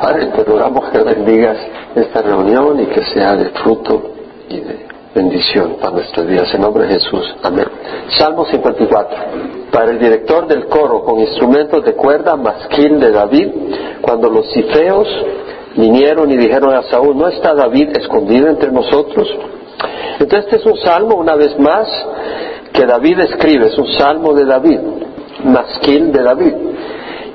Padre, te rogamos que bendigas esta reunión y que sea de fruto y de bendición para nuestros días. En nombre de Jesús. Amén. Salmo 54. Para el director del coro, con instrumentos de cuerda, masquil de David, cuando los cifeos vinieron y dijeron a Saúl, ¿no está David escondido entre nosotros? Entonces este es un salmo, una vez más, que David escribe, es un salmo de David, masquil de David.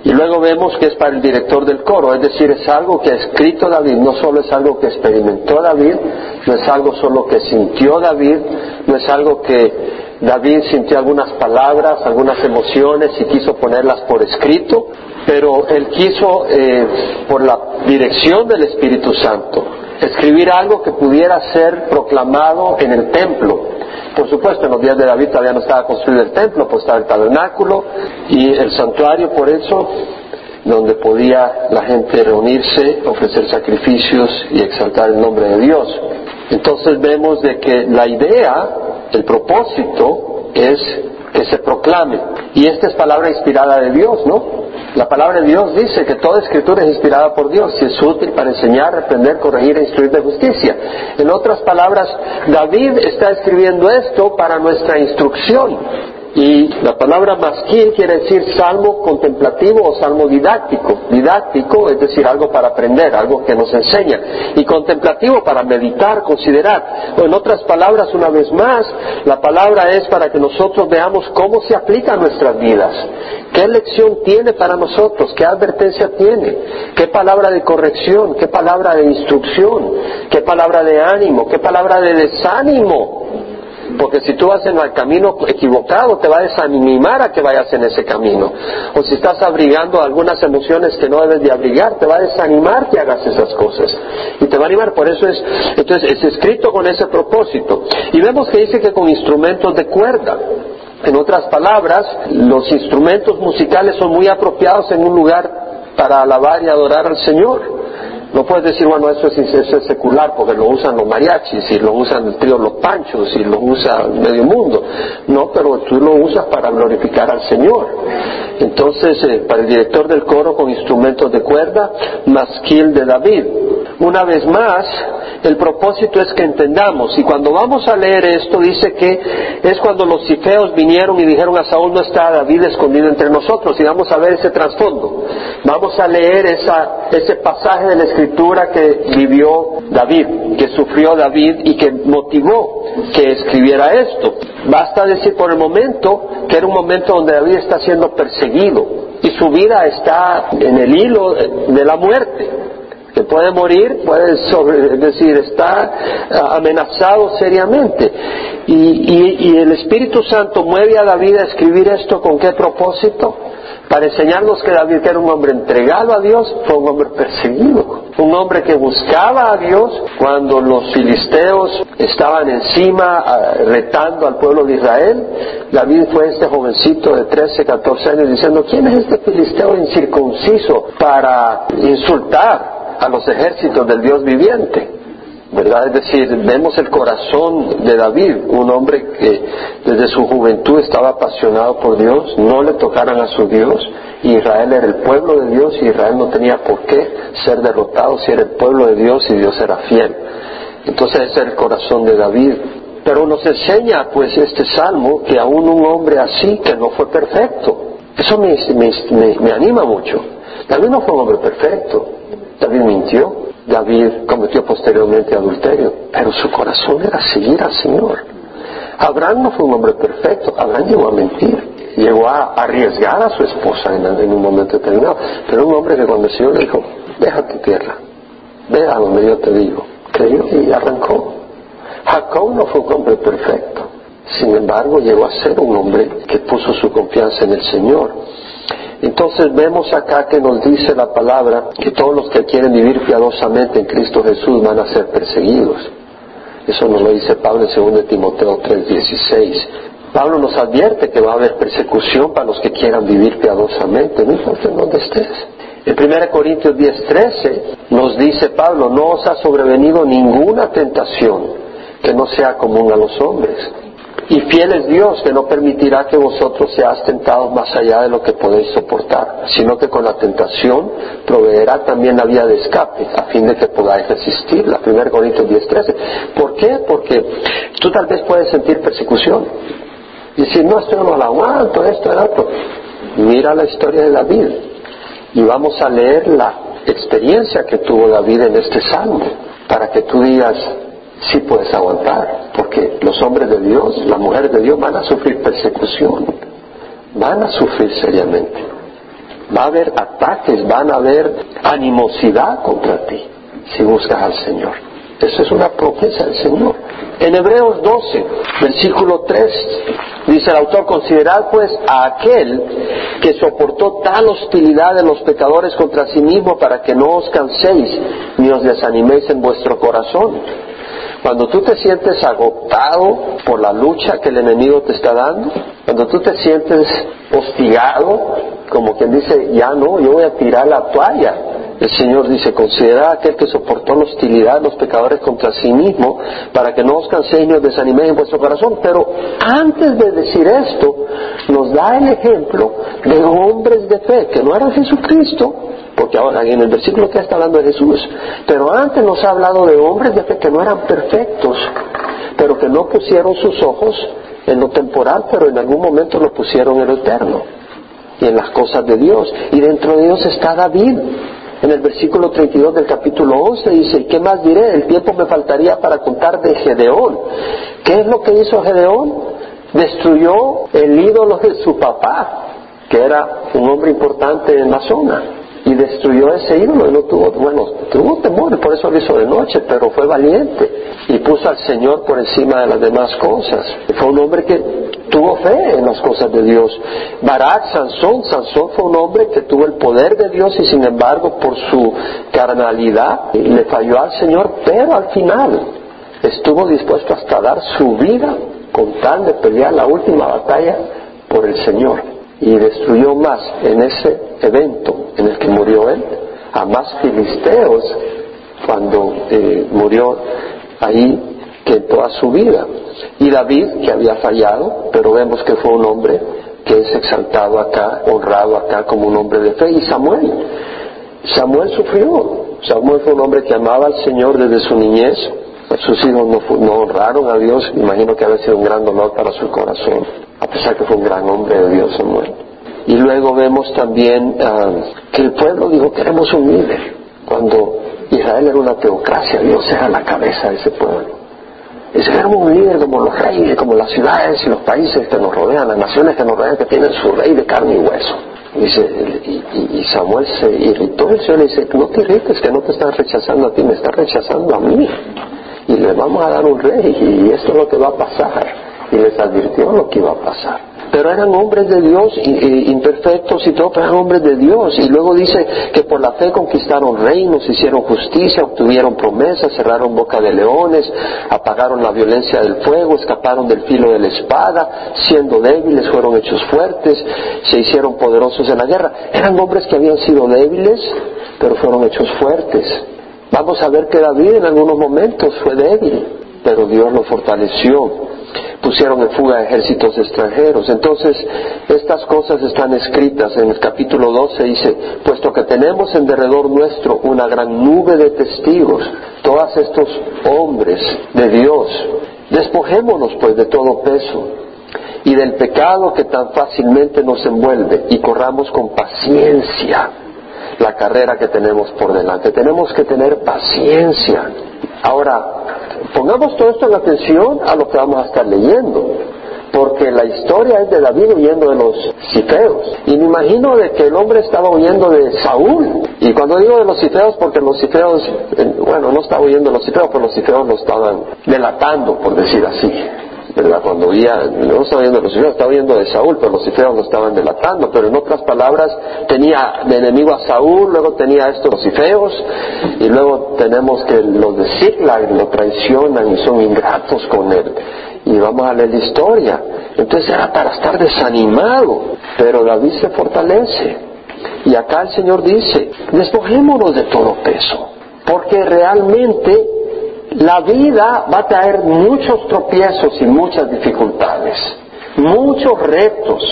Y luego vemos que es para el director del coro, es decir, es algo que ha escrito David, no solo es algo que experimentó David, no es algo solo que sintió David, no es algo que David sintió algunas palabras, algunas emociones y quiso ponerlas por escrito, pero él quiso, eh, por la dirección del Espíritu Santo, escribir algo que pudiera ser proclamado en el templo. Por supuesto, en los días de David todavía no estaba construido el templo, pues estaba el tabernáculo y el santuario, por eso, donde podía la gente reunirse, ofrecer sacrificios y exaltar el nombre de Dios. Entonces vemos de que la idea, el propósito es que se proclame. Y esta es palabra inspirada de Dios, ¿no? La palabra de Dios dice que toda escritura es inspirada por Dios y es útil para enseñar, reprender, corregir e instruir de justicia. En otras palabras, David está escribiendo esto para nuestra instrucción. Y la palabra masquil quiere decir salmo contemplativo o salmo didáctico. Didáctico es decir algo para aprender, algo que nos enseña. Y contemplativo para meditar, considerar. O en otras palabras, una vez más, la palabra es para que nosotros veamos cómo se aplica a nuestras vidas. ¿Qué lección tiene para nosotros? ¿Qué advertencia tiene? ¿Qué palabra de corrección? ¿Qué palabra de instrucción? ¿Qué palabra de ánimo? ¿Qué palabra de desánimo? Porque si tú vas en el camino equivocado, te va a desanimar a que vayas en ese camino. O si estás abrigando algunas emociones que no debes de abrigar, te va a desanimar que hagas esas cosas. Y te va a animar, por eso es, entonces es escrito con ese propósito. Y vemos que dice que con instrumentos de cuerda. En otras palabras, los instrumentos musicales son muy apropiados en un lugar para alabar y adorar al Señor. No puedes decir, bueno, eso es, secular porque lo usan los mariachis y lo usan el trío Los Panchos y lo usa medio mundo. No, pero tú lo usas para glorificar al Señor. Entonces, eh, para el director del coro con instrumentos de cuerda, masquil de David. Una vez más, el propósito es que entendamos. Y cuando vamos a leer esto, dice que es cuando los cifeos vinieron y dijeron a Saúl, no está David escondido entre nosotros. Y vamos a ver ese trasfondo. Vamos a leer ese pasaje de la escritura que vivió David, que sufrió David y que motivó que escribiera esto. Basta decir por el momento que era un momento donde David está siendo perseguido y su vida está en el hilo de la muerte que puede morir, puede sobre, es decir, está ah, amenazado seriamente. Y, y, el Espíritu Santo mueve a David a escribir esto con qué propósito? Para enseñarnos que David, que era un hombre entregado a Dios, fue un hombre perseguido. Un hombre que buscaba a Dios cuando los filisteos estaban encima ah, retando al pueblo de Israel. David fue este jovencito de 13, 14 años diciendo, ¿quién es este filisteo incircunciso para insultar a los ejércitos del Dios viviente. ¿Verdad? Es decir, vemos el corazón de David, un hombre que desde su juventud estaba apasionado por Dios, no le tocaran a su Dios, Israel era el pueblo de Dios y Israel no tenía por qué ser derrotado si era el pueblo de Dios y Dios era fiel. Entonces ese es el corazón de David. Pero nos enseña pues este salmo que aún un hombre así, que no fue perfecto, eso me, me, me anima mucho. David no fue un hombre perfecto, David mintió, David cometió posteriormente adulterio, pero su corazón era seguir al Señor. Abraham no fue un hombre perfecto, Abraham llegó a mentir, llegó a arriesgar a su esposa en, un momento determinado, pero un hombre que cuando el Señor le dijo, deja tu tierra, ve a donde yo te digo, creyó y arrancó. Jacob no fue un hombre perfecto, sin embargo llegó a ser un hombre que puso su confianza en el Señor. Entonces vemos acá que nos dice la palabra que todos los que quieren vivir piadosamente en Cristo Jesús van a ser perseguidos. Eso nos lo dice Pablo en 2 Timoteo 3:16. Pablo nos advierte que va a haber persecución para los que quieran vivir piadosamente, no importa en dónde estés. En 1 Corintios 10:13 nos dice Pablo, no os ha sobrevenido ninguna tentación que no sea común a los hombres. Y fiel es Dios que no permitirá que vosotros seáis tentados más allá de lo que podéis soportar, sino que con la tentación proveerá también la vía de escape, a fin de que podáis resistir. La 1 Corintios 10:13. ¿Por qué? Porque tú tal vez puedes sentir persecución. Y decir, no, esto no lo aguanto, esto, el otro. Mira la historia de David. Y vamos a leer la experiencia que tuvo David en este salmo, para que tú digas, sí puedes aguantar, porque los hombres de Dios, las mujeres de Dios van a sufrir persecución, van a sufrir seriamente. Va a haber ataques, van a haber animosidad contra ti si buscas al Señor. Eso es una promesa del Señor. En Hebreos 12, versículo 3, dice el autor, considerad pues a aquel que soportó tal hostilidad de los pecadores contra sí mismo para que no os canséis ni os desaniméis en vuestro corazón. Cuando tú te sientes agotado por la lucha que el enemigo te está dando, cuando tú te sientes hostigado, como quien dice, ya no, yo voy a tirar la toalla, el Señor dice, considera aquel que soportó la hostilidad de los pecadores contra sí mismo, para que no os canséis ni os desaniméis en vuestro corazón. Pero antes de decir esto, nos da el ejemplo de hombres de fe, que no eran Jesucristo, porque ahora en el versículo que está hablando de Jesús, pero antes nos ha hablado de hombres de fe que no eran perfectos, pero que no pusieron sus ojos en lo temporal, pero en algún momento lo pusieron en lo eterno y en las cosas de Dios. Y dentro de ellos está David, en el versículo 32 del capítulo 11 dice, ¿y qué más diré? El tiempo me faltaría para contar de Gedeón. ¿Qué es lo que hizo Gedeón? Destruyó el ídolo de su papá, que era un hombre importante en la zona y destruyó ese ídolo y no tuvo, bueno, tuvo temor, por eso lo hizo de noche, pero fue valiente y puso al Señor por encima de las demás cosas. Fue un hombre que tuvo fe en las cosas de Dios. Barak, Sansón, Sansón fue un hombre que tuvo el poder de Dios y sin embargo por su carnalidad le falló al Señor, pero al final estuvo dispuesto hasta dar su vida con tal de pelear la última batalla por el Señor y destruyó más en ese evento en el que murió él a más filisteos cuando eh, murió ahí que en toda su vida. Y David, que había fallado, pero vemos que fue un hombre que es exaltado acá, honrado acá como un hombre de fe. Y Samuel, Samuel sufrió. Samuel fue un hombre que amaba al Señor desde su niñez. Sus hijos no, no honraron a Dios. Imagino que había sido un gran dolor para su corazón a pesar que fue un gran hombre de Dios Samuel. Y luego vemos también ah, que el pueblo dijo, queremos un líder. Cuando Israel era una teocracia, Dios era la cabeza de ese pueblo. Queremos un líder como los reyes, como las ciudades y los países que nos rodean, las naciones que nos rodean, que tienen su rey de carne y hueso. Dice, y, Samuel se irritó, el Señor le dice, no te irrites, que no te están rechazando a ti, me están rechazando a mí. Y le vamos a dar un rey, y esto es lo que va a pasar y les advirtió lo que iba a pasar. Pero eran hombres de Dios, imperfectos y todo, pero eran hombres de Dios. Y luego dice que por la fe conquistaron reinos, hicieron justicia, obtuvieron promesas, cerraron boca de leones, apagaron la violencia del fuego, escaparon del filo de la espada, siendo débiles fueron hechos fuertes, se hicieron poderosos en la guerra. Eran hombres que habían sido débiles, pero fueron hechos fuertes. Vamos a ver que David en algunos momentos fue débil, pero Dios lo fortaleció pusieron en fuga ejércitos extranjeros. Entonces, estas cosas están escritas en el capítulo 12, dice, puesto que tenemos en derredor nuestro una gran nube de testigos, todos estos hombres de Dios, despojémonos pues de todo peso y del pecado que tan fácilmente nos envuelve y corramos con paciencia la carrera que tenemos por delante. Tenemos que tener paciencia. Ahora, Pongamos todo esto en atención a lo que vamos a estar leyendo, porque la historia es de David huyendo de los cifeos. Y me imagino de que el hombre estaba huyendo de Saúl. Y cuando digo de los cifeos, porque los cifeos, eh, bueno, no estaba huyendo de los cifeos, pero los cifeos lo estaban delatando, por decir así. ¿Verdad? Cuando oía, no estaba viendo los cifeos, estaba viendo de Saúl, pero los cifeos lo estaban delatando, pero en otras palabras tenía de enemigo a Saúl, luego tenía estos los cifeos, y luego tenemos que los de Ziklag lo traicionan y son ingratos con él. Y vamos a leer la historia. Entonces era para estar desanimado, pero David se fortalece. Y acá el Señor dice, despojémonos de todo peso, porque realmente La vida va a traer muchos tropiezos y muchas dificultades, muchos retos.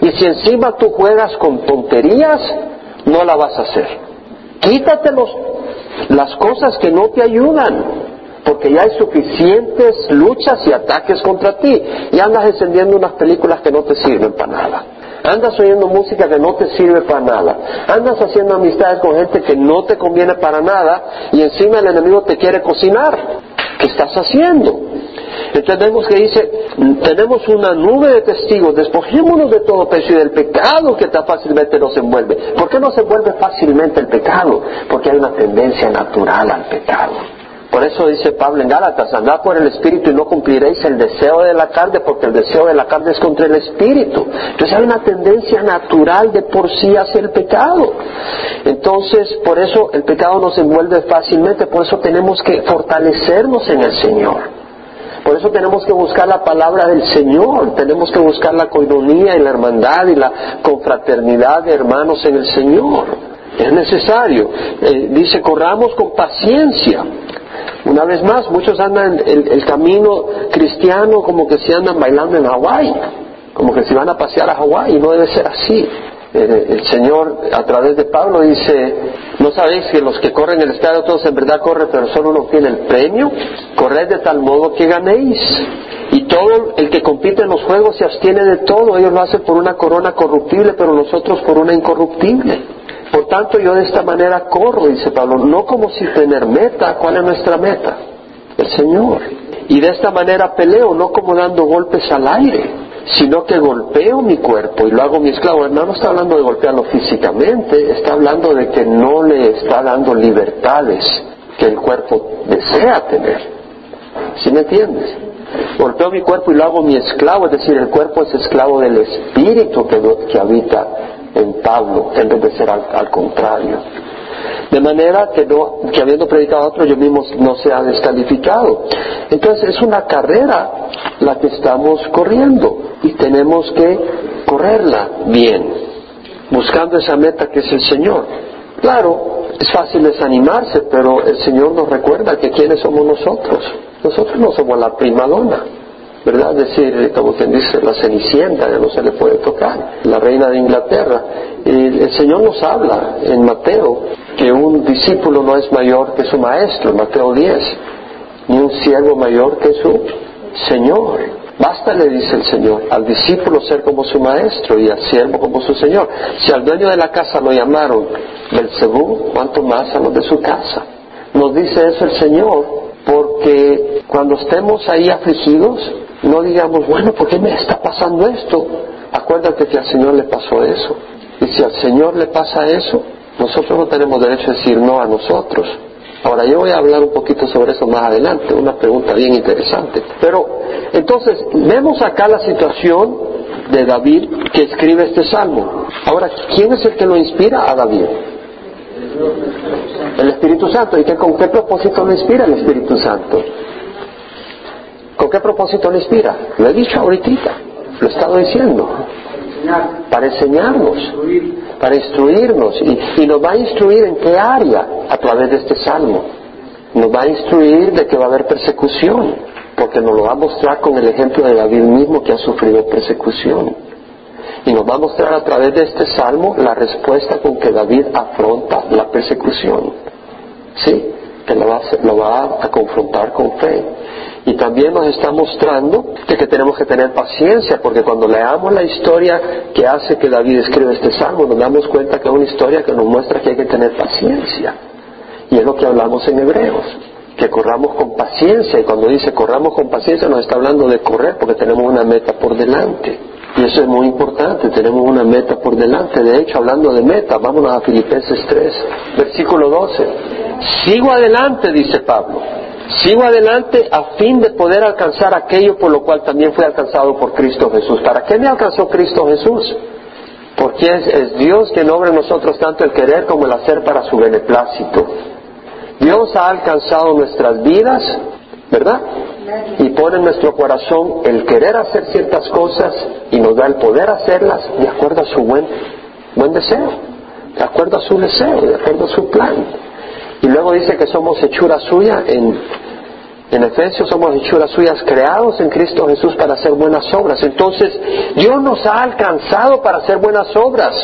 Y si encima tú juegas con tonterías, no la vas a hacer. Quítate las cosas que no te ayudan, porque ya hay suficientes luchas y ataques contra ti. Y andas encendiendo unas películas que no te sirven para nada. Andas oyendo música que no te sirve para nada. Andas haciendo amistades con gente que no te conviene para nada y encima el enemigo te quiere cocinar. ¿Qué estás haciendo? Entendemos que dice, tenemos una nube de testigos, despojémonos de todo peso y del pecado que tan fácilmente nos envuelve. ¿Por qué no se envuelve fácilmente el pecado? Porque hay una tendencia natural al pecado. Por eso dice Pablo en Gálatas, andad por el Espíritu y no cumpliréis el deseo de la carne, porque el deseo de la carne es contra el Espíritu. Entonces hay una tendencia natural de por sí hacia el pecado. Entonces, por eso el pecado nos envuelve fácilmente, por eso tenemos que fortalecernos en el Señor. Por eso tenemos que buscar la palabra del Señor, tenemos que buscar la coinonía y la hermandad y la confraternidad de hermanos en el Señor. Es necesario. Eh, dice, corramos con paciencia una vez más, muchos andan el, el camino cristiano como que se andan bailando en Hawái, como que se van a pasear a Hawái, y no debe ser así. Eh, el Señor a través de Pablo dice, ¿no sabéis que los que corren el estadio todos en verdad corren, pero solo uno tiene el premio? Corred de tal modo que ganéis. Y todo el que compite en los juegos se abstiene de todo, ellos lo hacen por una corona corruptible, pero nosotros por una incorruptible. Por tanto, yo de esta manera corro, dice Pablo, no como si tener meta. ¿Cuál es nuestra meta? El Señor. Y de esta manera peleo, no como dando golpes al aire, sino que golpeo mi cuerpo y lo hago mi esclavo. No, no está hablando de golpearlo físicamente, está hablando de que no le está dando libertades que el cuerpo desea tener. ¿Sí me entiendes? Golpeo mi cuerpo y lo hago mi esclavo, es decir, el cuerpo es esclavo del espíritu que, que habita en Pablo en vez de ser al, contrario. De manera que, no, que habiendo predicado a otro, yo mismo no sea descalificado. Entonces es una carrera la que estamos corriendo y tenemos que correrla bien, buscando esa meta que es el Señor. Claro, es fácil desanimarse, pero el Señor nos recuerda que quiénes somos nosotros. Nosotros no somos la prima dona. ¿Verdad? Es decir, como quien dice, la cenicienta que no se le puede tocar, la reina de Inglaterra. Y el Señor nos habla en Mateo que un discípulo no es mayor que su maestro, Mateo 10, ni un siervo mayor que su Señor. Basta, le dice el Señor, al discípulo ser como su maestro y al siervo como su Señor. Si al dueño de la casa lo llamaron Belcebú, ¿cuánto más a los de su casa? Nos dice eso el Señor, porque cuando estemos ahí afligidos, no digamos, bueno, ¿por qué me está pasando esto? Acuérdate que al Señor le pasó eso. Y si al Señor le pasa eso, nosotros no tenemos derecho a decir no a nosotros. Ahora yo voy a hablar un poquito sobre eso más adelante, una pregunta bien interesante. Pero entonces vemos acá la situación de David que escribe este salmo. Ahora, ¿quién es el que lo inspira a David? El Espíritu Santo. ¿Y qué, con qué propósito lo inspira el Espíritu Santo? ¿Con qué propósito le inspira? Lo he dicho ahorita, lo he estado diciendo. Para enseñarnos, para instruirnos. Y, nos va a instruir en qué área a través de este salmo. Nos va a instruir de que va a haber persecución, porque nos lo va a mostrar con el ejemplo de David mismo que ha sufrido persecución. Y nos va a mostrar a través de este salmo la respuesta con que David afronta la persecución. ¿Sí? Que lo va, lo va a confrontar con fe. Y también nos está mostrando que tenemos que tener paciencia, porque cuando leamos la historia que hace que David escribe este salmo, nos damos cuenta que es una historia que nos muestra que hay que tener paciencia. Y es lo que hablamos en Hebreos, que corramos con paciencia. Y cuando dice corramos con paciencia, nos está hablando de correr, porque tenemos una meta por delante. Y eso es muy importante, tenemos una meta por delante. De hecho, hablando de meta, vámonos a Filipenses 3, versículo 12. Sigo adelante, dice Pablo Sigo adelante a fin de poder alcanzar aquello por lo cual también fue alcanzado por Cristo Jesús. ¿Para qué me alcanzó Cristo Jesús? Porque es, Dios quien obra en nosotros tanto el querer como el hacer para su beneplácito. Dios ha alcanzado nuestras vidas, ¿verdad? Y pone en nuestro corazón el querer hacer ciertas cosas y nos da el poder hacerlas de acuerdo a su buen, buen deseo, de acuerdo a su deseo, de acuerdo a su plan. Y luego dice que somos hechura suya en En Efesios somos hechuras suyas creados en Cristo Jesús para hacer buenas obras. Entonces, Dios nos ha alcanzado para hacer buenas obras.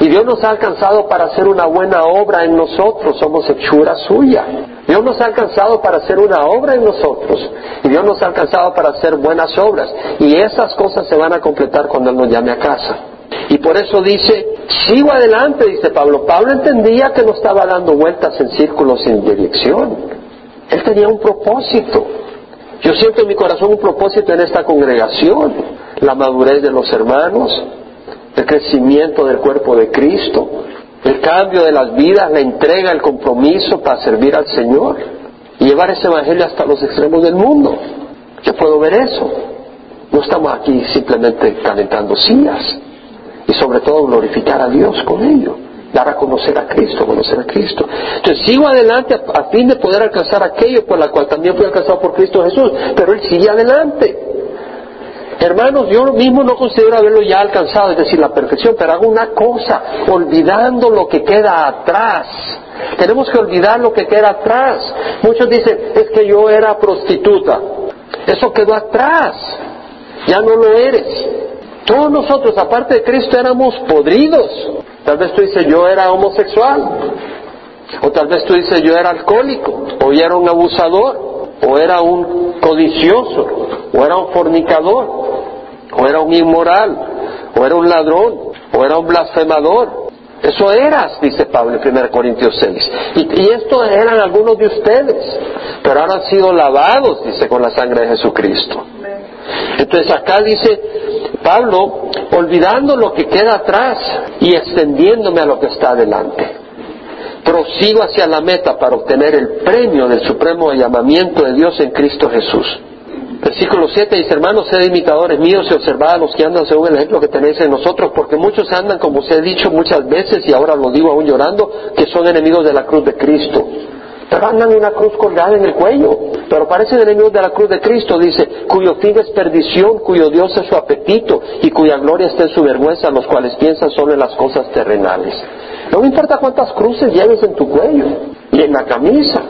Y Dios nos ha alcanzado para hacer una buena obra en nosotros. Somos hechura suya. Dios nos ha alcanzado para hacer una obra en nosotros. Y Dios nos ha alcanzado para hacer buenas obras. Y esas cosas se van a completar cuando Él nos llame a casa. Y por eso dice, sigo adelante, dice Pablo. Pablo entendía que no estaba dando vueltas en círculos sin dirección. Él tenía un propósito. Yo siento en mi corazón un propósito en esta congregación, la madurez de los hermanos, el crecimiento del cuerpo de Cristo, el cambio de las vidas, la entrega, el compromiso para servir al Señor y llevar ese evangelio hasta los extremos del mundo. Yo puedo ver eso. No estamos aquí simplemente calentando sillas sobre todo glorificar a Dios con ello dar a conocer a Cristo, conocer a Cristo. Entonces sigo adelante a, fin de poder alcanzar aquello por la cual también fui alcanzado por Cristo Jesús, pero Él sigue adelante. Hermanos, yo mismo no considero haberlo ya alcanzado, es decir, la perfección, pero hago una cosa, olvidando lo que queda atrás. Tenemos que olvidar lo que queda atrás. Muchos dicen, es que yo era prostituta. Eso quedó atrás. Ya no lo eres. Todos nosotros, aparte de Cristo, éramos podridos. Tal vez tú dices, yo era homosexual. O tal vez tú dices, yo era alcohólico. O yo era un abusador. O era un codicioso. O era un fornicador. O era un inmoral. O era un ladrón. O era un blasfemador. Eso eras, dice Pablo en 1 Corintios 6. Y, estos eran algunos de ustedes. Pero ahora han sido lavados, dice, con la sangre de Jesucristo. Entonces acá dice Pablo, olvidando lo que queda atrás y extendiéndome a lo que está adelante. Prosigo hacia la meta para obtener el premio del supremo llamamiento de Dios en Cristo Jesús. Versículo 7 dice, hermanos, sed imitadores míos y observad a los que andan según el ejemplo que tenéis en nosotros, porque muchos andan, como os he dicho muchas veces, y ahora lo digo aún llorando, que son enemigos de la cruz de Cristo pero andan una cruz colgada en el cuello. Pero parecen enemigos de la cruz de Cristo, dice, cuyo fin es perdición, cuyo Dios es su apetito y cuya gloria está en su vergüenza, los cuales piensan solo en las cosas terrenales. No me importa cuántas cruces lleves en tu cuello y en la camisa,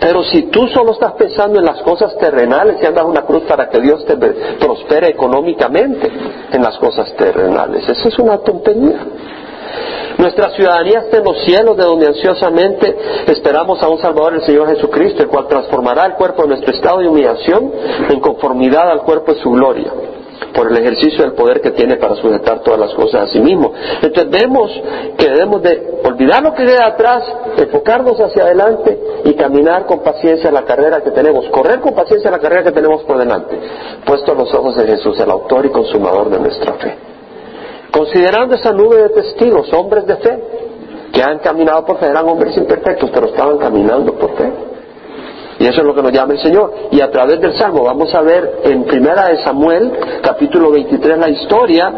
pero si tú solo estás pensando en las cosas terrenales y andas una cruz para que Dios te prospere económicamente en las cosas terrenales, esa es una tontería. Nuestra ciudadanía está en los cielos, de donde ansiosamente esperamos a un Salvador, el Señor Jesucristo, el cual transformará el cuerpo de nuestro estado de humillación en conformidad al cuerpo de su gloria por el ejercicio del poder que tiene para sujetar todas las cosas a sí mismo. Entonces vemos que debemos de olvidar lo que queda atrás, enfocarnos hacia adelante y caminar con paciencia la carrera que tenemos, correr con paciencia la carrera que tenemos por delante, puesto los ojos de Jesús, el autor y consumador de nuestra fe. Considerando esa nube de testigos, hombres de fe, que han caminado por fe, eran hombres imperfectos, pero estaban caminando por fe. Y eso es lo que nos llama el Señor. Y a través del Salmo vamos a ver en Primera de Samuel, capítulo 23, la historia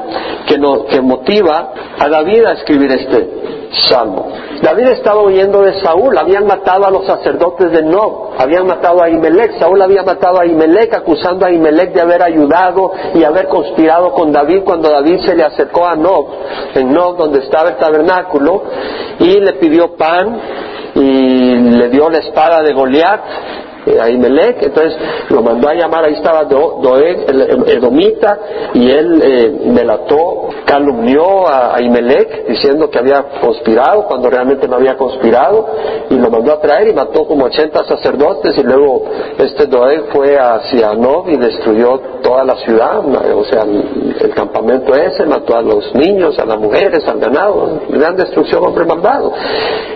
que, que motiva a David a escribir este Salmo. David estaba huyendo de Saúl, habían matado a los sacerdotes de Nob, habían matado a Imelec, Saúl había matado a Imelec acusando a Imelec de haber ayudado y haber conspirado con David cuando David se le acercó a Nob, en Nob donde estaba el tabernáculo, y le pidió pan y le dio la espada de Goliat eh, a Imelec, entonces lo mandó a llamar, ahí estaba Doeg, el Edomita, y él eh, delató, calumnió a, Imelec diciendo que había conspirado cuando realmente no había conspirado, y lo mandó a traer y mató como 80 sacerdotes, y luego este Doeg fue hacia Nob y destruyó toda la ciudad, o sea, el, campamento ese, mató a los niños, a las mujeres, al ganado, gran destrucción, hombre malvado.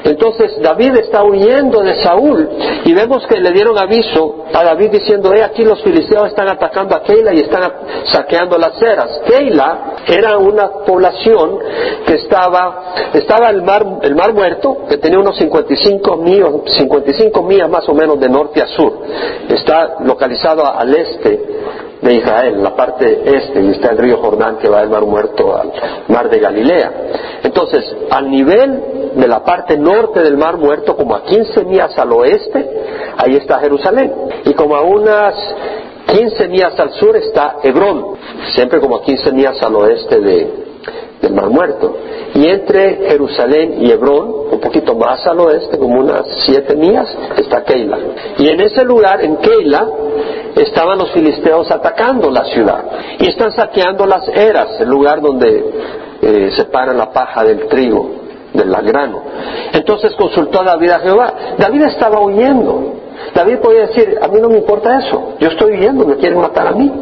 Entonces David está huyendo de Saúl, y vemos que le dieron aviso a David diciendo, he aquí los filisteos están atacando a Keila y están saqueando las ceras. Keila era una población que estaba, estaba el mar, el mar muerto, que tenía unos 55 millas, 55 millas más o menos de norte a sur. Está localizado al este de Israel, la parte este, y está el río Jordán que va del Mar Muerto al Mar de Galilea. Entonces, al nivel de la parte norte del Mar Muerto, como a 15 millas al oeste, ahí está Jerusalén. Y como a unas 15 millas al sur está Hebrón, siempre como a 15 millas al oeste de, del Mar Muerto. Y entre Jerusalén y Hebrón, un poquito más al oeste, como unas siete millas, está Keila. Y en ese lugar, en Keila, estaban los filisteos atacando la ciudad. Y están saqueando las eras, el lugar donde eh, separan la paja del trigo, del grano. Entonces consultó a David a Jehová. David estaba huyendo. David podía decir, a mí no me importa eso, yo estoy huyendo, me quieren matar a mí.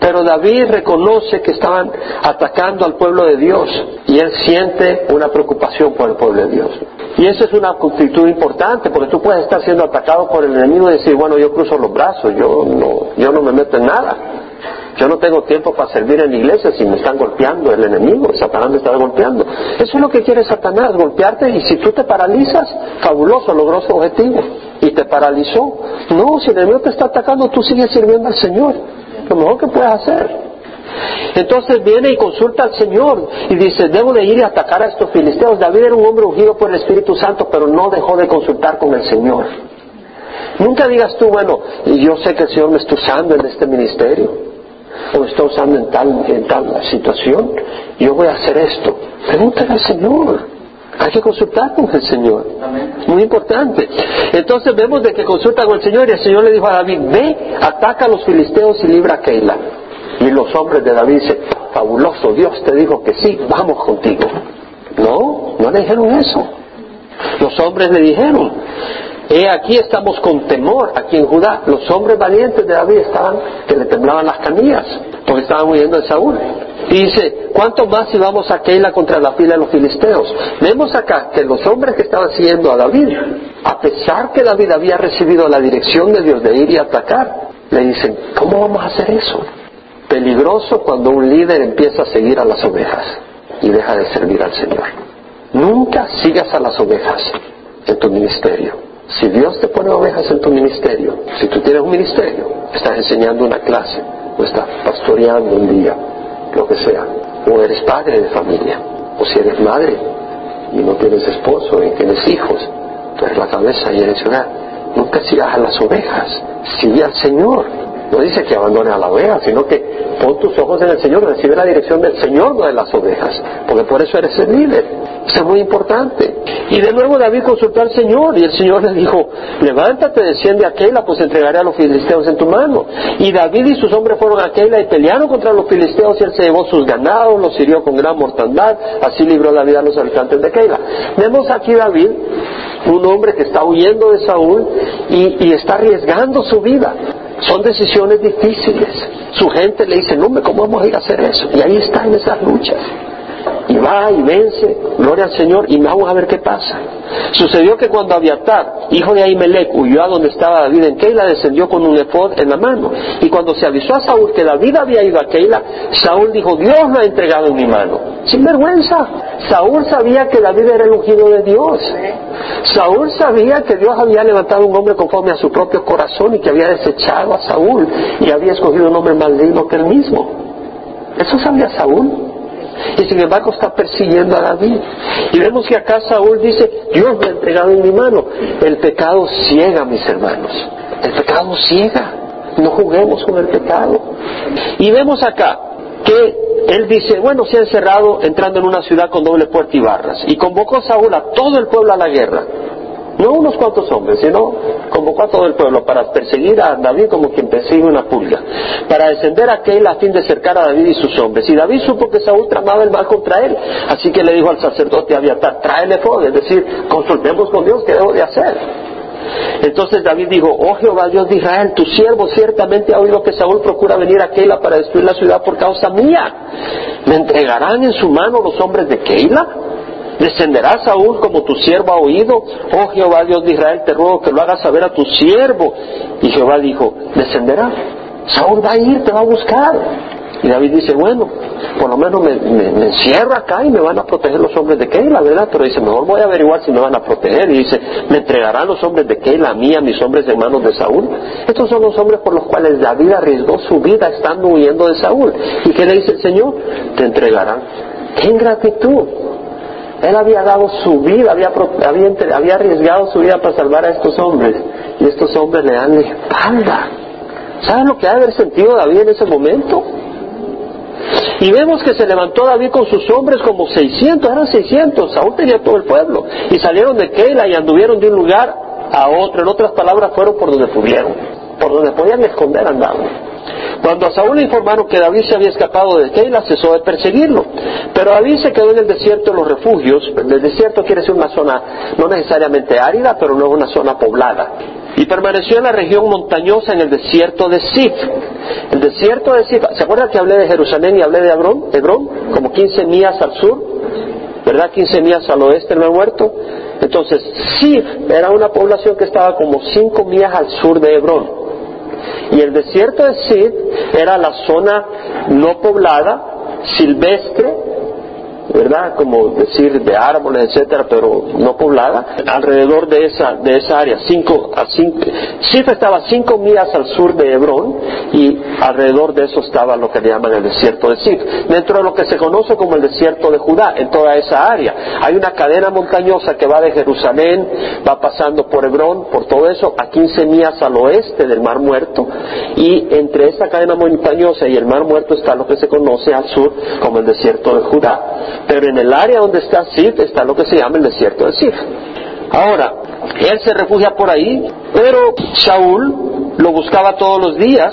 Pero David reconoce que estaban atacando al pueblo de Dios y él siente una preocupación por el pueblo de Dios. Y eso es una actitud importante porque tú puedes estar siendo atacado por el enemigo y decir, bueno, yo cruzo los brazos, yo no, yo no me meto en nada. Yo no tengo tiempo para servir en la iglesia si me están golpeando el enemigo, Satanás me está golpeando. Eso es lo que quiere Satanás, golpearte y si tú te paralizas, fabuloso, logró su objetivo y te paralizó. No, si el enemigo te está atacando, tú sigues sirviendo al Señor lo mejor que puedes hacer. Entonces viene y consulta al Señor y dice, debo de ir y atacar a estos filisteos. David era un hombre ungido por el Espíritu Santo, pero no dejó de consultar con el Señor. Nunca digas tú, bueno, yo sé que el Señor me está usando en este ministerio, o me está usando en tal, en tal situación, yo voy a hacer esto. Pregúntale al Señor. Hay que consultar con el Señor. Muy importante. Entonces vemos de que consulta con el Señor y el Señor le dijo a David, ve, ataca a los filisteos y libra a Keila. Y los hombres de David dicen, fabuloso, Dios te dijo que sí, vamos contigo. No, no le dijeron eso. Los hombres le dijeron, he aquí estamos con temor aquí en Judá. Los hombres valientes de David estaban que le temblaban las canillas porque estaban huyendo de Saúl. Y dice, ¿cuánto más si vamos a Keila contra la fila de los filisteos? Vemos acá que los hombres que estaban siguiendo a David, a pesar que David había recibido la dirección de Dios de ir y atacar, le dicen, ¿cómo vamos a hacer eso? Peligroso cuando un líder empieza a seguir a las ovejas y deja de servir al Señor. Nunca sigas a las ovejas en tu ministerio. Si Dios te pone ovejas en tu ministerio, si tú tienes un ministerio, estás enseñando una clase o estás pastoreando un día, lo que sea, o eres padre de familia, o si eres madre y no tienes esposo y tienes hijos, tú eres la cabeza y eres hogar. Nunca sigas a las ovejas, sigue al Señor. No dice que abandone a la oveja, sino que pon tus ojos en el Señor, recibe la dirección del Señor, no de las ovejas, porque por eso eres el líder. Eso es muy importante. Y de nuevo David consultó al Señor y el Señor le dijo, levántate, desciende a Keila, pues entregaré a los filisteos en tu mano. Y David y sus hombres fueron a Keila y pelearon contra los filisteos y él se llevó sus ganados, los hirió con gran mortandad, así libró la vida a los habitantes de Keila. Vemos aquí David, un hombre que está huyendo de Saúl y, y está arriesgando su vida. Son decisiones difíciles. Su gente le dice, no, ¿cómo vamos a ir a hacer eso? Y ahí está en esas luchas y va y vence, gloria al Señor, y vamos a ver qué pasa. Sucedió que cuando Abiatar, hijo de Ahimelech, huyó a donde estaba David en Keila, descendió con un efod en la mano. Y cuando se avisó a Saúl que David había ido a Keila, Saúl dijo, Dios lo ha entregado en mi mano. Sin vergüenza. Saúl sabía que David era el ungido de Dios. Saúl sabía que Dios había levantado un hombre conforme a su propio corazón y que había desechado a Saúl y había escogido un hombre más digno que él mismo. Eso sabía Saúl y sin embargo está persiguiendo a David. Y vemos que acá Saúl dice, Dios me ha entregado en mi mano. El pecado ciega, mis hermanos. El pecado ciega. No juguemos con el pecado. Y vemos acá que él dice, bueno, se ha encerrado entrando en una ciudad con doble puerta y barras. Y convocó a Saúl a todo el pueblo a la guerra no unos cuantos hombres, sino convocó a todo el pueblo para perseguir a David como quien persigue una pulga, para descender a aquel a fin de cercar a David y sus hombres. Y David supo que Saúl tramaba el mal contra él, así que le dijo al sacerdote Abiatar, tráele fuego, es decir, consultemos con Dios qué debo de hacer. Entonces David dijo, oh Jehová Dios de Israel, tu siervo ciertamente ha oído que Saúl procura venir a Keila para destruir la ciudad por causa mía. ¿Me entregarán en su mano los hombres de Keila? ¿Descenderá Saúl como tu siervo ha oído? Oh Jehová Dios de Israel, te ruego que lo hagas saber a tu siervo. Y Jehová dijo, descenderá. Saúl va a ir, te va a buscar. Y David dice, bueno, por lo menos me, encierro acá y me van a proteger los hombres de Keila, ¿verdad? Pero dice, mejor voy a averiguar si me van a proteger. Y dice, me entregarán los hombres de Keila a mí, a mis hombres de manos de Saúl. Estos son los hombres por los cuales David arriesgó su vida estando huyendo de Saúl. ¿Y qué le dice el Señor? Te entregarán. ¡Qué ingratitud! Él había dado su vida, había, había, arriesgado su vida para salvar a estos hombres. Y estos hombres le dan la espalda. ¿Saben lo que ha de haber sentido David en ese momento? Y vemos que se levantó David con sus hombres como 600, eran 600, aún tenía todo el pueblo. Y salieron de Keila y anduvieron de un lugar a otro. En otras palabras, fueron por donde pudieron. Por donde podían esconder andaban. Cuando a Saúl le informaron que David se había escapado de Keila, cesó de perseguirlo. Pero David se quedó en el desierto de los refugios. El desierto quiere decir una zona no necesariamente árida, pero no una zona poblada. Y permaneció en la región montañosa en el desierto de Sif. El desierto de Sif, ¿se acuerdan que hablé de Jerusalén y hablé de Hebrón? Hebrón, como 15 millas al sur, ¿verdad? 15 millas al oeste del muerto. Entonces, Sif era una población que estaba como 5 millas al sur de Hebrón. Y el desierto de Sid era la zona no poblada, silvestre, ¿verdad? Como decir de árboles, etcétera, pero no poblada, alrededor de esa, de esa área. Cinco, a cinco, Sif estaba cinco millas al sur de Hebrón y alrededor de eso estaba lo que llaman el desierto de Sif. Dentro de lo que se conoce como el desierto de Judá, en toda esa área. Hay una cadena montañosa que va de Jerusalén, va pasando por Hebrón, por todo eso, a 15 millas al oeste del Mar Muerto y entre esa cadena montañosa y el Mar Muerto está lo que se conoce al sur como el desierto de Judá. Pero en el área donde está Sif está lo que se llama el desierto de Sif. Ahora, él se refugia por ahí, pero Saúl lo buscaba todos los días,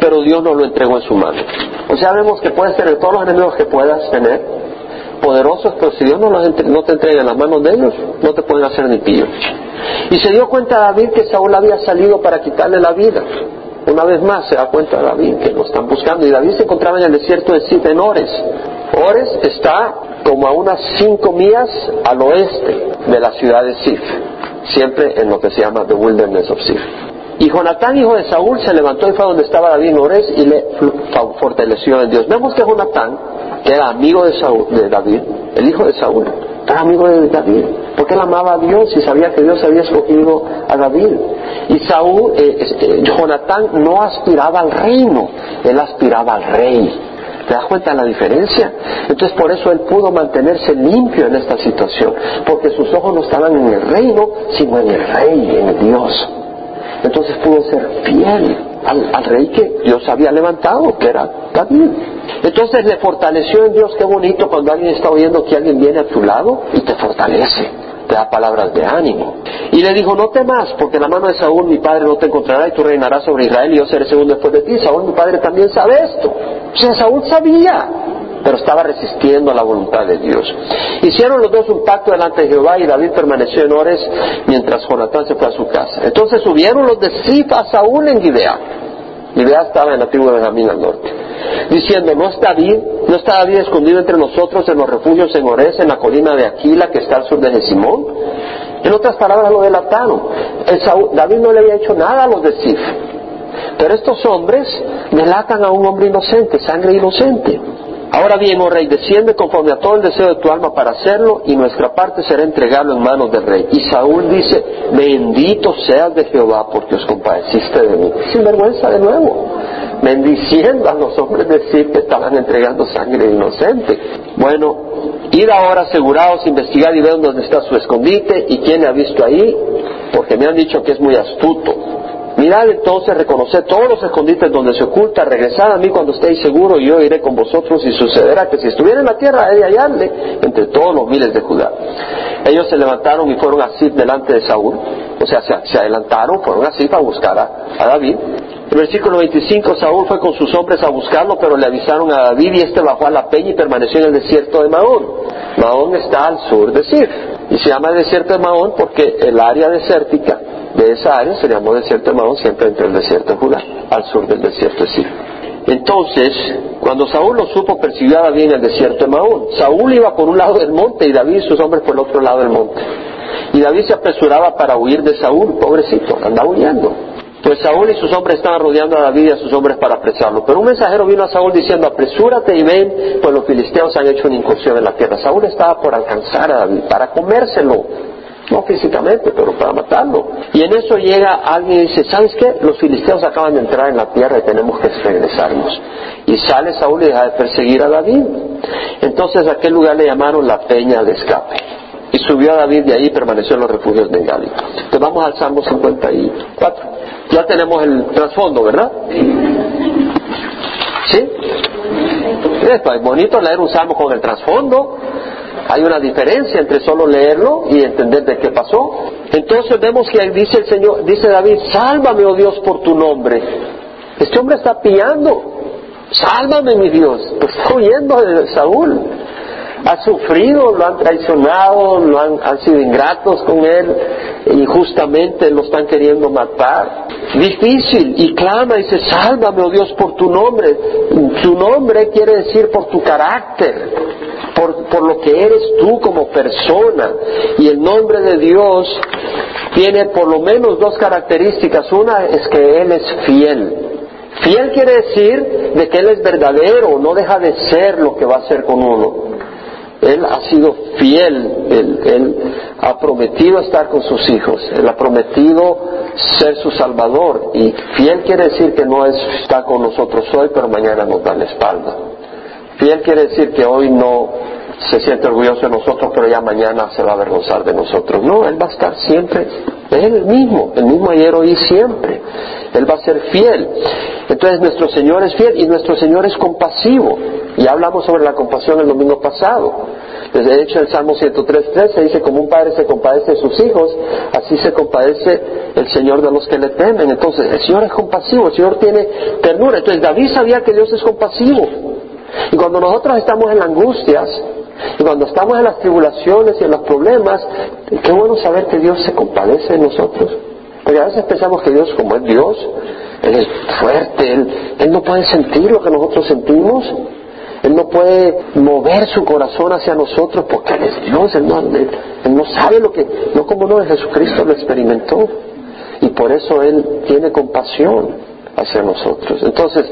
pero Dios no lo entregó en su mano. O sea, vemos que puedes tener todos los enemigos que puedas tener, poderosos, pero si Dios no, te entrega en las manos de ellos, no te pueden hacer ni pillo. Y se dio cuenta David que Saúl había salido para quitarle la vida. Una vez más se da cuenta David que lo están buscando y David se encontraba en el desierto de Sif en Ores. Ores está como a unas cinco millas al oeste de la ciudad de Sif, siempre en lo que se llama The Wilderness of Sif. Y Jonatán, hijo de Saúl, se levantó y fue donde estaba David en Ores y le fortaleció en Dios. Vemos que Jonatán, que era amigo de, Saúl, de David, el hijo de Saúl, era amigo de David, porque él amaba a Dios y sabía que Dios había escogido a David. Y Saúl, eh, eh, no aspiraba al reino, él aspiraba al rey. ¿Te das cuenta de la diferencia? Entonces por eso él pudo mantenerse limpio en esta situación, porque sus ojos no estaban en el reino, sino en el rey, en el Dios. Entonces pudo ser fiel al, rey que Dios había levantado, que era David. Entonces le fortaleció en Dios, qué bonito cuando alguien está oyendo que alguien viene a tu lado y te fortalece te da palabras de ánimo. Y le dijo, no temas, porque la mano de Saúl mi padre no te encontrará y tú reinarás sobre Israel y yo seré segundo después de ti. Saúl mi padre también sabe esto. O sea, Saúl sabía, pero estaba resistiendo a la voluntad de Dios. Hicieron los dos un pacto delante de Jehová y David permaneció en Ores mientras Jonatán se fue a su casa. Entonces subieron los de Sif a Saúl en Gibea estaba en la tribu de Benjamín al norte diciendo, ¿no está David, no está David escondido entre nosotros en los refugios en Ores, en la colina de Aquila que está al sur de Jesimón? En otras palabras lo delataron. David no le había hecho nada a los de Sif. Pero estos hombres delatan a un hombre inocente, sangre inocente. Ahora bien, oh rey, desciende conforme a todo el deseo de tu alma para hacerlo y nuestra parte será entregarlo en manos del rey. Y Saúl dice, bendito seas de Jehová porque os compadeciste de mí. Sin vergüenza de nuevo, bendiciendo a los hombres decir que estaban entregando sangre inocente. Bueno, ir ahora asegurados, investigar y ver dónde está su escondite y quién le ha visto ahí, porque me han dicho que es muy astuto Mirad entonces, reconoced todos los escondites donde se oculta, regresad a mí cuando estéis seguros y yo iré con vosotros y sucederá que si estuviera en la tierra he de hallarle entre todos los miles de Judá. Ellos se levantaron y fueron así delante de Saúl, o sea, se, adelantaron, fueron así para buscar a, David. En versículo 25, Saúl fue con sus hombres a buscarlo, pero le avisaron a David y este bajó a la peña y permaneció en el desierto de Mahón. Mahón está al sur de Sif y se llama desierto de Mahón porque el área desértica de esa área se llamó desierto de Mahón, siempre entre el desierto de Judá, al sur del desierto de Sir. Entonces, cuando Saúl lo supo, persiguió a David en el desierto de Mahón. Saúl iba por un lado del monte y David y sus hombres por el otro lado del monte. Y David se apresuraba para huir de Saúl, pobrecito, andaba huyendo. Pues Saúl y sus hombres estaban rodeando a David y a sus hombres para apresarlo. Pero un mensajero vino a Saúl diciendo, apresúrate y ven, pues los filisteos han hecho una incursión en la tierra. Saúl estaba por alcanzar a David, para comérselo no físicamente, pero para matarlo. Y en eso llega alguien y dice, ¿sabes qué? Los filisteos acaban de entrar en la tierra y tenemos que regresarnos. Y sale Saúl y deja de perseguir a David. Entonces a aquel lugar le llamaron la peña de escape. Y subió a David de ahí y permaneció en los refugios de Gali. Entonces vamos al Salmo 54. Ya tenemos el trasfondo, ¿verdad? ¿Sí? Es bonito leer un salmo con el trasfondo. Hay una diferencia entre solo leerlo y entender de qué pasó. Entonces vemos que dice el Señor, dice David, sálvame, oh Dios, por tu nombre. Este hombre está pillando. Sálvame, mi Dios. Pues está huyendo de Saúl ha sufrido, lo han traicionado, lo han, sido ingratos con él, injustamente lo están queriendo matar. Difícil, y clama y dice, sálvame, oh Dios, por tu nombre. Tu nombre quiere decir por tu carácter, por, por lo que eres tú como persona. Y el nombre de Dios tiene por lo menos dos características. Una es que Él es fiel. Fiel quiere decir de que Él es verdadero, no deja de ser lo que va a hacer con uno. Él ha sido fiel, él, ha prometido estar con sus hijos, Él ha prometido ser su Salvador y fiel quiere decir que no está con nosotros hoy, pero mañana nos da la espalda. Fiel quiere decir que hoy no se siente orgulloso de nosotros, pero ya mañana se va a avergonzar de nosotros. No, Él va a estar siempre, Él mismo, el mismo ayer, hoy y siempre. Él va a ser fiel. Entonces nuestro Señor es fiel y nuestro Señor es compasivo. Y hablamos sobre la compasión el domingo pasado. De hecho, el Salmo 103.3 se dice, como un padre se compadece de sus hijos, así se compadece el Señor de los que le temen. Entonces, el Señor es compasivo, el Señor tiene ternura. Entonces, David sabía que Dios es compasivo. Y cuando nosotros estamos en angustias, y cuando estamos en las tribulaciones y en los problemas, qué bueno saber que Dios se compadece de nosotros. Porque a veces pensamos que Dios, como es Dios, Él es fuerte, Él, no puede sentir lo que nosotros sentimos. Él no puede mover su corazón hacia nosotros porque Él es Dios, Él no, él no sabe lo que, no como no, Jesucristo lo experimentó. Y por eso Él tiene compasión hacia nosotros. Entonces,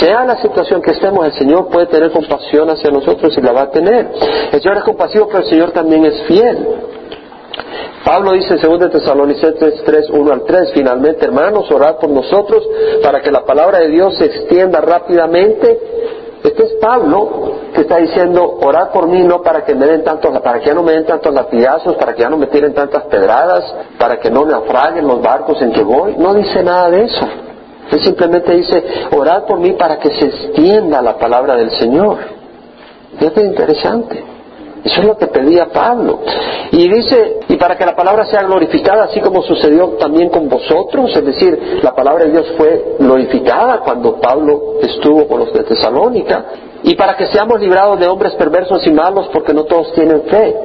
sea la situación que estemos, el Señor puede tener compasión hacia nosotros y la va a tener. El Señor es compasivo, pero el Señor también es fiel. Pablo dice en 2 Tesalonicenses 3, 1 al 3, finalmente, hermanos, orad por nosotros para que la palabra de Dios se extienda rápidamente este es Pablo que está diciendo, orad por mí no para que me den tantos, para que ya no me den tantos latigazos, para que ya no me tiren tantas pedradas, para que no naufraguen los barcos en que voy. No dice nada de eso. Él simplemente dice, orad por mí para que se extienda la palabra del Señor. Es interesante. Eso es lo que pedía Pablo. Y dice, y para que la palabra sea glorificada, así como sucedió también con vosotros, es decir, la palabra de Dios fue glorificada cuando Pablo estuvo con los de Tesalónica, y para que seamos librados de hombres perversos y malos, porque no todos tienen fe.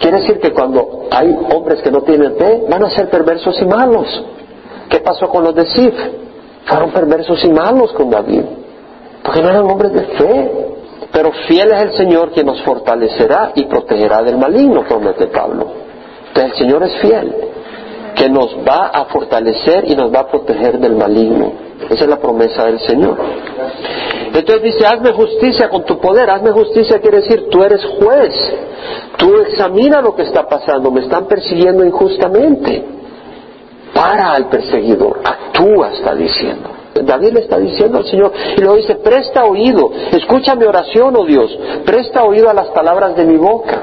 Quiere decir que cuando hay hombres que no tienen fe, van a ser perversos y malos. ¿Qué pasó con los de Sif? Fueron perversos y malos con David, porque no eran hombres de fe. Pero fiel es el Señor quien nos fortalecerá y protegerá del maligno, promete Pablo. Entonces el Señor es fiel, que nos va a fortalecer y nos va a proteger del maligno. Esa es la promesa del Señor. Entonces dice, hazme justicia con tu poder. Hazme justicia quiere decir, tú eres juez. Tú examina lo que está pasando. Me están persiguiendo injustamente. Para al perseguidor. Actúa, está diciendo. David le está diciendo al Señor y luego dice, presta oído, escucha mi oración, oh Dios, presta oído a las palabras de mi boca.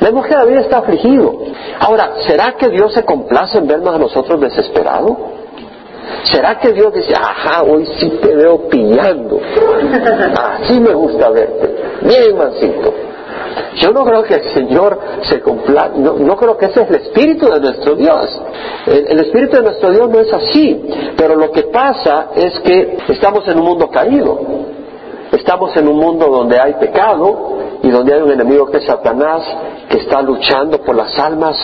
Vemos que David está afligido. Ahora, ¿será que Dios se complace en vernos a nosotros desesperados? ¿Será que Dios dice, ajá, hoy sí te veo pillando? Así me gusta verte. Bien, mancito. Yo no creo que el Señor se cumpla, no, creo que ese es el espíritu de nuestro Dios. El, espíritu de nuestro Dios no es así, pero lo que pasa es que estamos en un mundo caído. Estamos en un mundo donde hay pecado y donde hay un enemigo que es Satanás que está luchando por las almas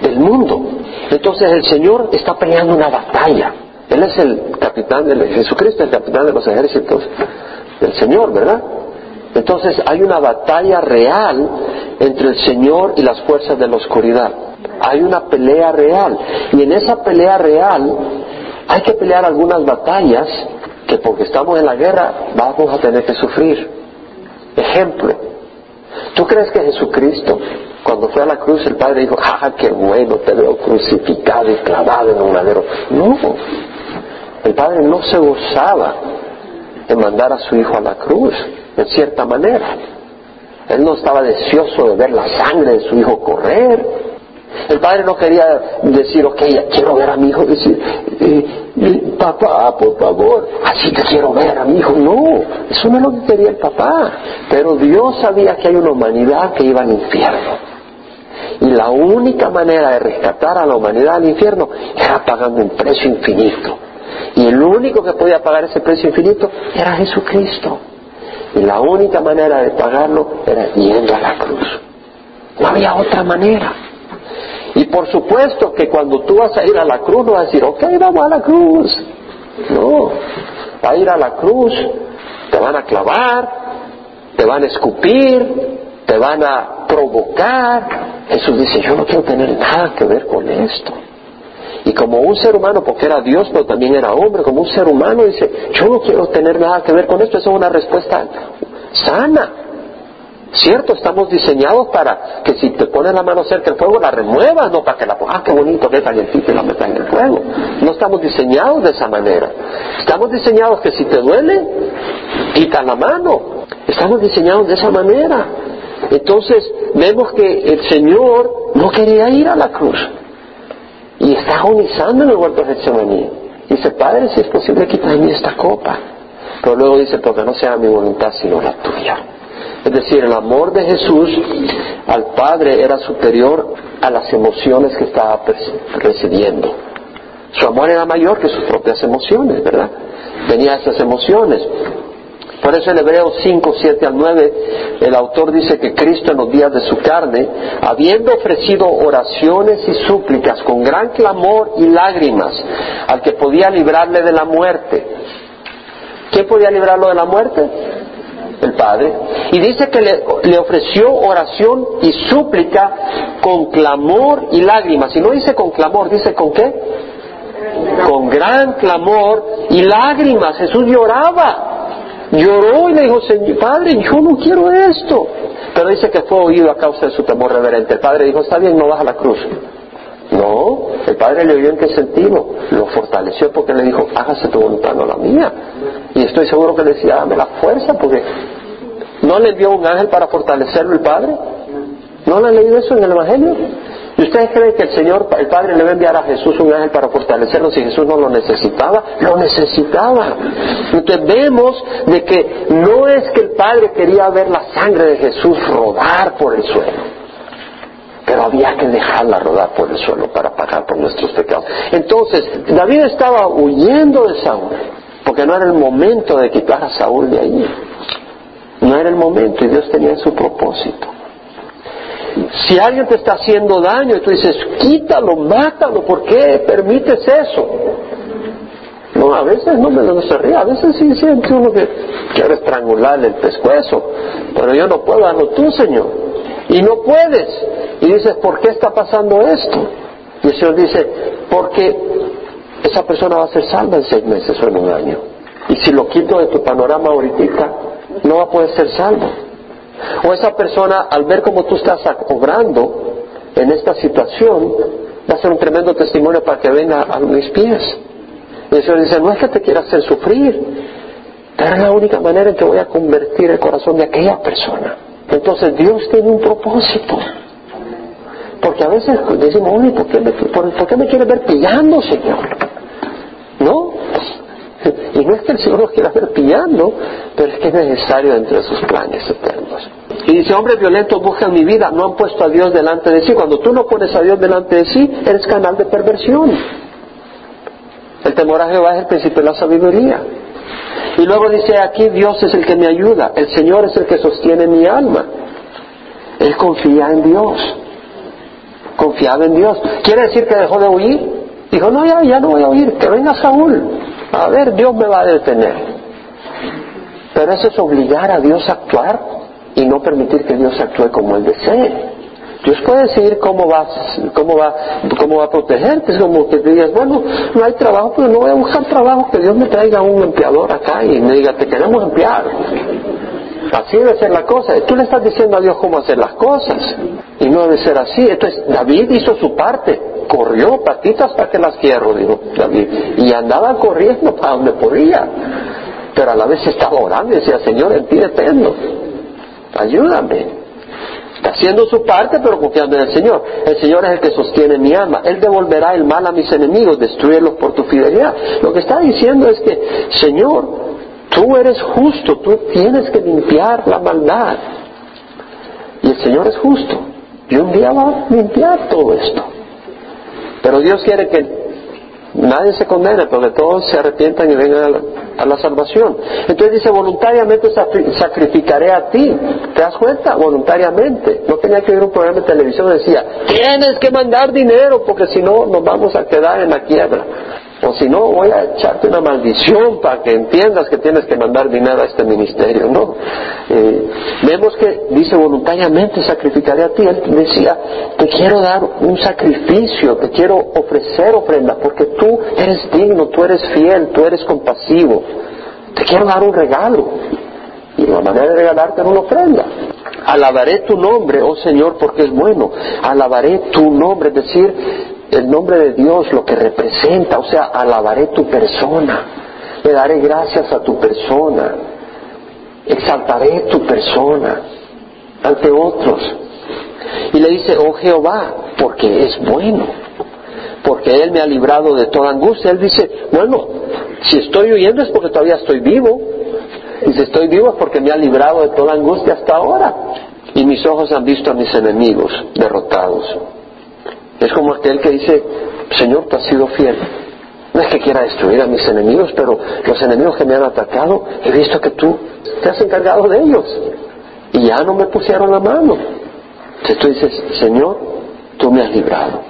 del mundo. Entonces el Señor está peleando una batalla. Él es el capitán de Jesucristo, el capitán de los ejércitos del Señor, ¿verdad? Entonces hay una batalla real entre el Señor y las fuerzas de la oscuridad. Hay una pelea real. Y en esa pelea real hay que pelear algunas batallas que porque estamos en la guerra vamos a tener que sufrir. Ejemplo, ¿tú crees que Jesucristo, cuando fue a la cruz, el Padre dijo, ¡ah, qué bueno, te veo crucificado y clavado en un madero? No, el Padre no se gozaba en mandar a su Hijo a la cruz en cierta manera. Él no estaba deseoso de ver la sangre de su hijo correr. El padre no quería decir, ok, quiero ver a mi hijo, decir, eh, papá, por favor, así te quiero ver a mi hijo. No, eso no es lo que quería el papá. Pero Dios sabía que hay una humanidad que iba al infierno. Y la única manera de rescatar a la humanidad del infierno era pagando un precio infinito. Y el único que podía pagar ese precio infinito era Jesucristo. Y la única manera de pagarlo era yendo a la cruz. No había otra manera. Y por supuesto que cuando tú vas a ir a la cruz no vas a decir, ok, vamos a la cruz. No, va a ir a la cruz, te van a clavar, te van a escupir, te van a provocar. Jesús dice, yo no quiero tener nada que ver con esto. Y como un ser humano, porque era Dios, pero también era hombre, como un ser humano dice, yo no quiero tener nada que ver con esto. Esa es una respuesta sana. Cierto, estamos diseñados para que si te pones la mano cerca del fuego la remuevas, no para que la ah, qué bonito, qué calientito y la metas en el fuego. No estamos diseñados de esa manera. Estamos diseñados que si te duele, quita la mano. Estamos diseñados de esa manera. Entonces vemos que el Señor no quería ir a la cruz y está agonizando en el huerto de Getsemaní. Dice, Padre, si es posible, quita de mí esta copa. Pero luego dice, porque no sea mi voluntad sino la tuya. Es decir, el amor de Jesús al Padre era superior a las emociones que estaba recibiendo. Su amor era mayor que sus propias emociones, ¿verdad? Tenía esas emociones. Por eso en Hebreos 5, 7 al 9, el autor dice que Cristo en los días de su carne, habiendo ofrecido oraciones y súplicas con gran clamor y lágrimas al que podía librarle de la muerte. ¿Quién podía librarlo de la muerte? El Padre. Y dice que le, le ofreció oración y súplica con clamor y lágrimas. Y no dice con clamor, dice con qué? Con gran clamor y lágrimas. Jesús lloraba Lloró y le dijo, Señor, Padre, yo no quiero esto. Pero dice que fue oído a causa de su temor reverente. El Padre dijo, está bien, no vas a la cruz. No, el Padre le oyó en qué sentido. Lo fortaleció porque le dijo, hágase tu voluntad, no la mía. Y estoy seguro que le decía, dame la fuerza porque no le envió un ángel para fortalecerlo el Padre. ¿No le han leído eso en el Evangelio? ¿Y ustedes creen que el Señor, el Padre, le va a enviar a Jesús un ángel para fortalecerlo si Jesús no lo necesitaba? Lo necesitaba. Entonces vemos de que no es que el Padre quería ver la sangre de Jesús rodar por el suelo, pero había que dejarla rodar por el suelo para pagar por nuestros pecados. Entonces, David estaba huyendo de Saúl, porque no era el momento de quitar a Saúl de allí. No era el momento y Dios tenía su propósito. Si alguien te está haciendo daño y tú dices, quítalo, mátalo, ¿por qué permites eso? No, a veces no me lo ríe, a veces sí siente uno que quiere estrangularle el pescuezo, pero yo no puedo darlo tú, Señor. Y no puedes. Y dices, ¿por qué está pasando esto? Y el Señor dice, porque esa persona va a ser salva en seis meses o en un año. Y si lo quito de tu panorama ahorita, no va a poder ser salvo. O esa persona, al ver cómo tú estás obrando en esta situación, va a ser un tremendo testimonio para que venga a mis pies. Y el Señor dice, no es que te quiera hacer sufrir, pero es la única manera en que voy a convertir el corazón de aquella persona. Entonces Dios tiene un propósito. Porque a veces decimos, ¿por qué me, por, qué me ver pillando, Señor? ¿No? Es que el Señor nos quiera ver pillando, pero es que es necesario dentro de sus planes eternos. Y dice, hombres violentos buscan mi vida, no han puesto a Dios delante de sí. Cuando tú no pones a Dios delante de sí, eres canal de perversión. El temor a Jehová es el principio de la sabiduría. Y luego dice, aquí Dios es el que me ayuda, el Señor es el que sostiene mi alma. Él confía en Dios. Confiaba en Dios. ¿Quiere decir que dejó de huir? Dijo, no, ya, ya no voy a huir, que venga Saúl. A ver, Dios me va a detener. Pero eso es obligar a Dios a actuar y no permitir que Dios actúe como Él desee. Dios puede decidir cómo va, cómo va, cómo va a protegerte. Es como que digas, bueno, no hay trabajo, pero no voy a buscar trabajo, que Dios me traiga un empleador acá y me diga, te queremos emplear. Así debe ser la cosa. Tú le estás diciendo a Dios cómo hacer las cosas. Y no debe ser así. Entonces, David hizo su parte. Corrió patitas para que las quiero, dijo David. Y andaba corriendo para donde podía. Pero a la vez estaba orando y decía, Señor, en ti dependo. Ayúdame. haciendo su parte, pero confiando en el Señor. El Señor es el que sostiene mi alma. Él devolverá el mal a mis enemigos, destruirlos por tu fidelidad. Lo que está diciendo es que, Señor, tú eres justo, tú tienes que limpiar la maldad. Y el Señor es justo. Y un día va a limpiar todo esto. Pero Dios quiere que nadie se condene, porque todos se arrepientan y vengan a la, salvación. Entonces dice, voluntariamente sacrificaré a ti. ¿Te das cuenta? Voluntariamente. No tenía que ver un programa de televisión que decía, tienes que mandar dinero, porque si no nos vamos a quedar en la quiebra. O si no, voy a echarte una maldición para que entiendas que tienes que mandar dinero a este ministerio, ¿no? Eh, vemos que dice voluntariamente sacrificaré a ti. Él decía, te quiero dar un sacrificio, te quiero ofrecer ofrenda, porque tú eres digno, tú eres fiel, tú eres compasivo. Te quiero dar un regalo. Y la manera de regalarte es una ofrenda. Alabaré tu nombre, oh Señor, porque es bueno. Alabaré tu nombre, es decir, el nombre de Dios, lo que representa, o sea, alabaré tu persona, le daré gracias a tu persona, exaltaré tu persona ante otros. Y le dice, oh Jehová, porque es bueno, porque Él me ha librado de toda angustia. Él dice, bueno, si estoy huyendo es porque todavía estoy vivo, y si estoy vivo es porque me ha librado de toda angustia hasta ahora. Y mis ojos han visto a mis enemigos derrotados. Es como aquel que dice, Señor, tú has sido fiel. No es que quiera destruir a mis enemigos, pero los enemigos que me han atacado, he visto que tú te has encargado de ellos. Y ya no me pusieron la mano. Entonces tú dices, Señor, tú me has librado.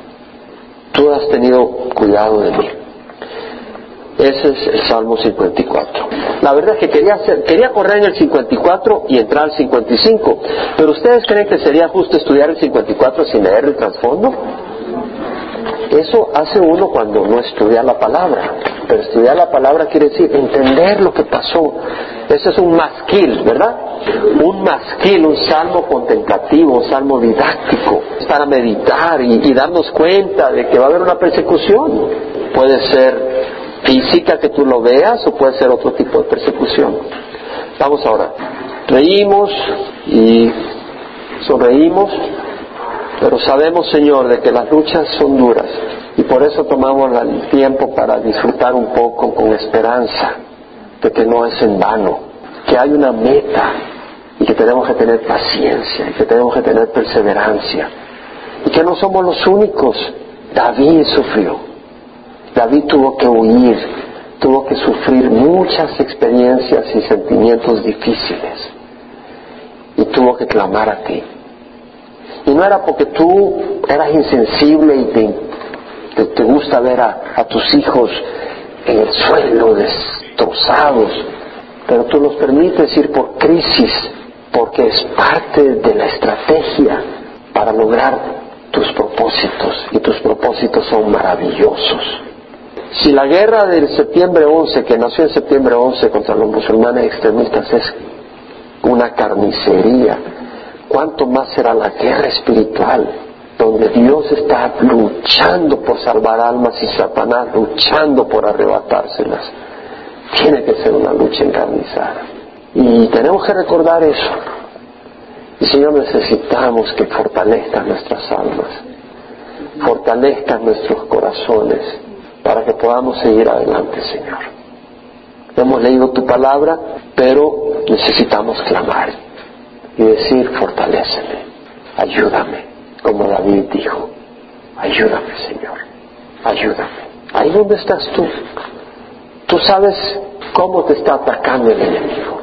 Tú has tenido cuidado de mí. Ese es el Salmo 54. La verdad es que quería, hacer, quería correr en el 54 y entrar al 55, pero ¿ustedes creen que sería justo estudiar el 54 sin leer el trasfondo? Eso hace uno cuando no estudia la palabra. Pero estudiar la palabra quiere decir entender lo que pasó. Ese es un masquil, ¿verdad? Un masquil, un salmo contemplativo, un salmo didáctico, para meditar y, darnos cuenta de que va a haber una persecución. Puede ser física que tú lo veas o puede ser otro tipo de persecución. Vamos ahora. Reímos y sonreímos pero sabemos, Señor, de que las luchas son duras y por eso tomamos el tiempo para disfrutar un poco con esperanza de que no es en vano, que hay una meta y que tenemos que tener paciencia y que tenemos que tener perseverancia y que no somos los únicos. David sufrió, David tuvo que huir, tuvo que sufrir muchas experiencias y sentimientos difíciles y tuvo que clamar a ti. Y no era porque tú eras insensible y te, gusta ver a, tus hijos en el suelo, destrozados, pero tú los permites ir por crisis porque es parte de la estrategia para lograr tus propósitos y tus propósitos son maravillosos. Si la guerra del septiembre 11, que nació en septiembre 11 contra los musulmanes extremistas, es una carnicería, cuánto más será la guerra espiritual, donde Dios está luchando por salvar almas y Satanás luchando por arrebatárselas. Tiene que ser una lucha encarnizada. Y tenemos que recordar eso. Y Señor, necesitamos que fortalezcan nuestras almas, fortalezcan nuestros corazones, para que podamos seguir adelante, Señor. Hemos leído tu palabra, pero necesitamos clamar y decir, fortaléceme, ayúdame, como David dijo, ayúdame Señor, ayúdame. Ahí donde estás tú, tú sabes cómo te está atacando el enemigo,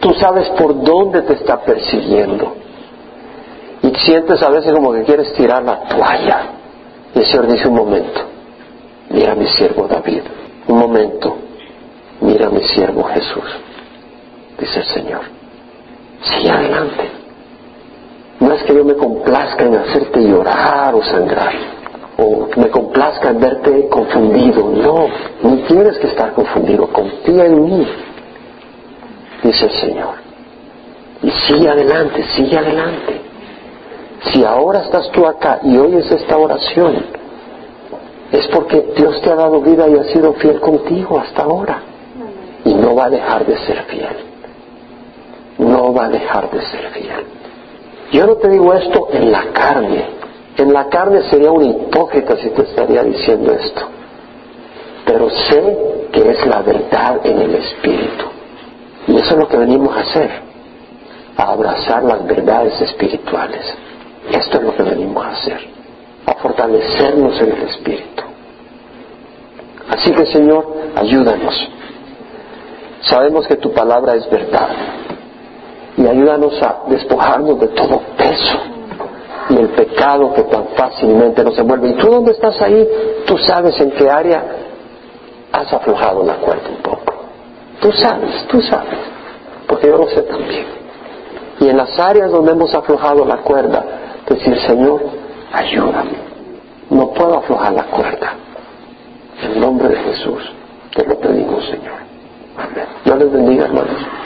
tú sabes por dónde te está persiguiendo y sientes a veces como que quieres tirar la toalla. Y el Señor dice un momento, mira a mi siervo David, un momento, mira a mi siervo Jesús, dice el Señor sigue adelante. No es que yo me complazca en hacerte llorar o sangrar, o me complazca en verte confundido. No, no tienes que estar confundido, confía en mí, dice el Señor. Y sigue adelante, sigue adelante. Si ahora estás tú acá y oyes esta oración, es porque Dios te ha dado vida y ha sido fiel contigo hasta ahora. Y no va a dejar de ser fiel no va a dejar de ser fiel. Yo no te digo esto en la carne. En la carne sería un hipócrita si te estaría diciendo esto. Pero sé que es la verdad en el Espíritu. Y eso es lo que venimos a hacer, a abrazar las verdades espirituales. Esto es lo que venimos a hacer, a fortalecernos en el Espíritu. Así que Señor, ayúdanos. Sabemos que tu palabra es verdad. Y ayúdanos a despojarnos de todo peso y el pecado que tan fácilmente nos envuelve. Y tú donde estás ahí, tú sabes en qué área has aflojado la cuerda un poco. Tú sabes, tú sabes, porque yo lo sé también. Y en las áreas donde hemos aflojado la cuerda, decir, Señor, ayúdame. No puedo aflojar la cuerda. En el nombre de Jesús te lo pedimos, Señor. Amén. Dios les bendiga, hermanos.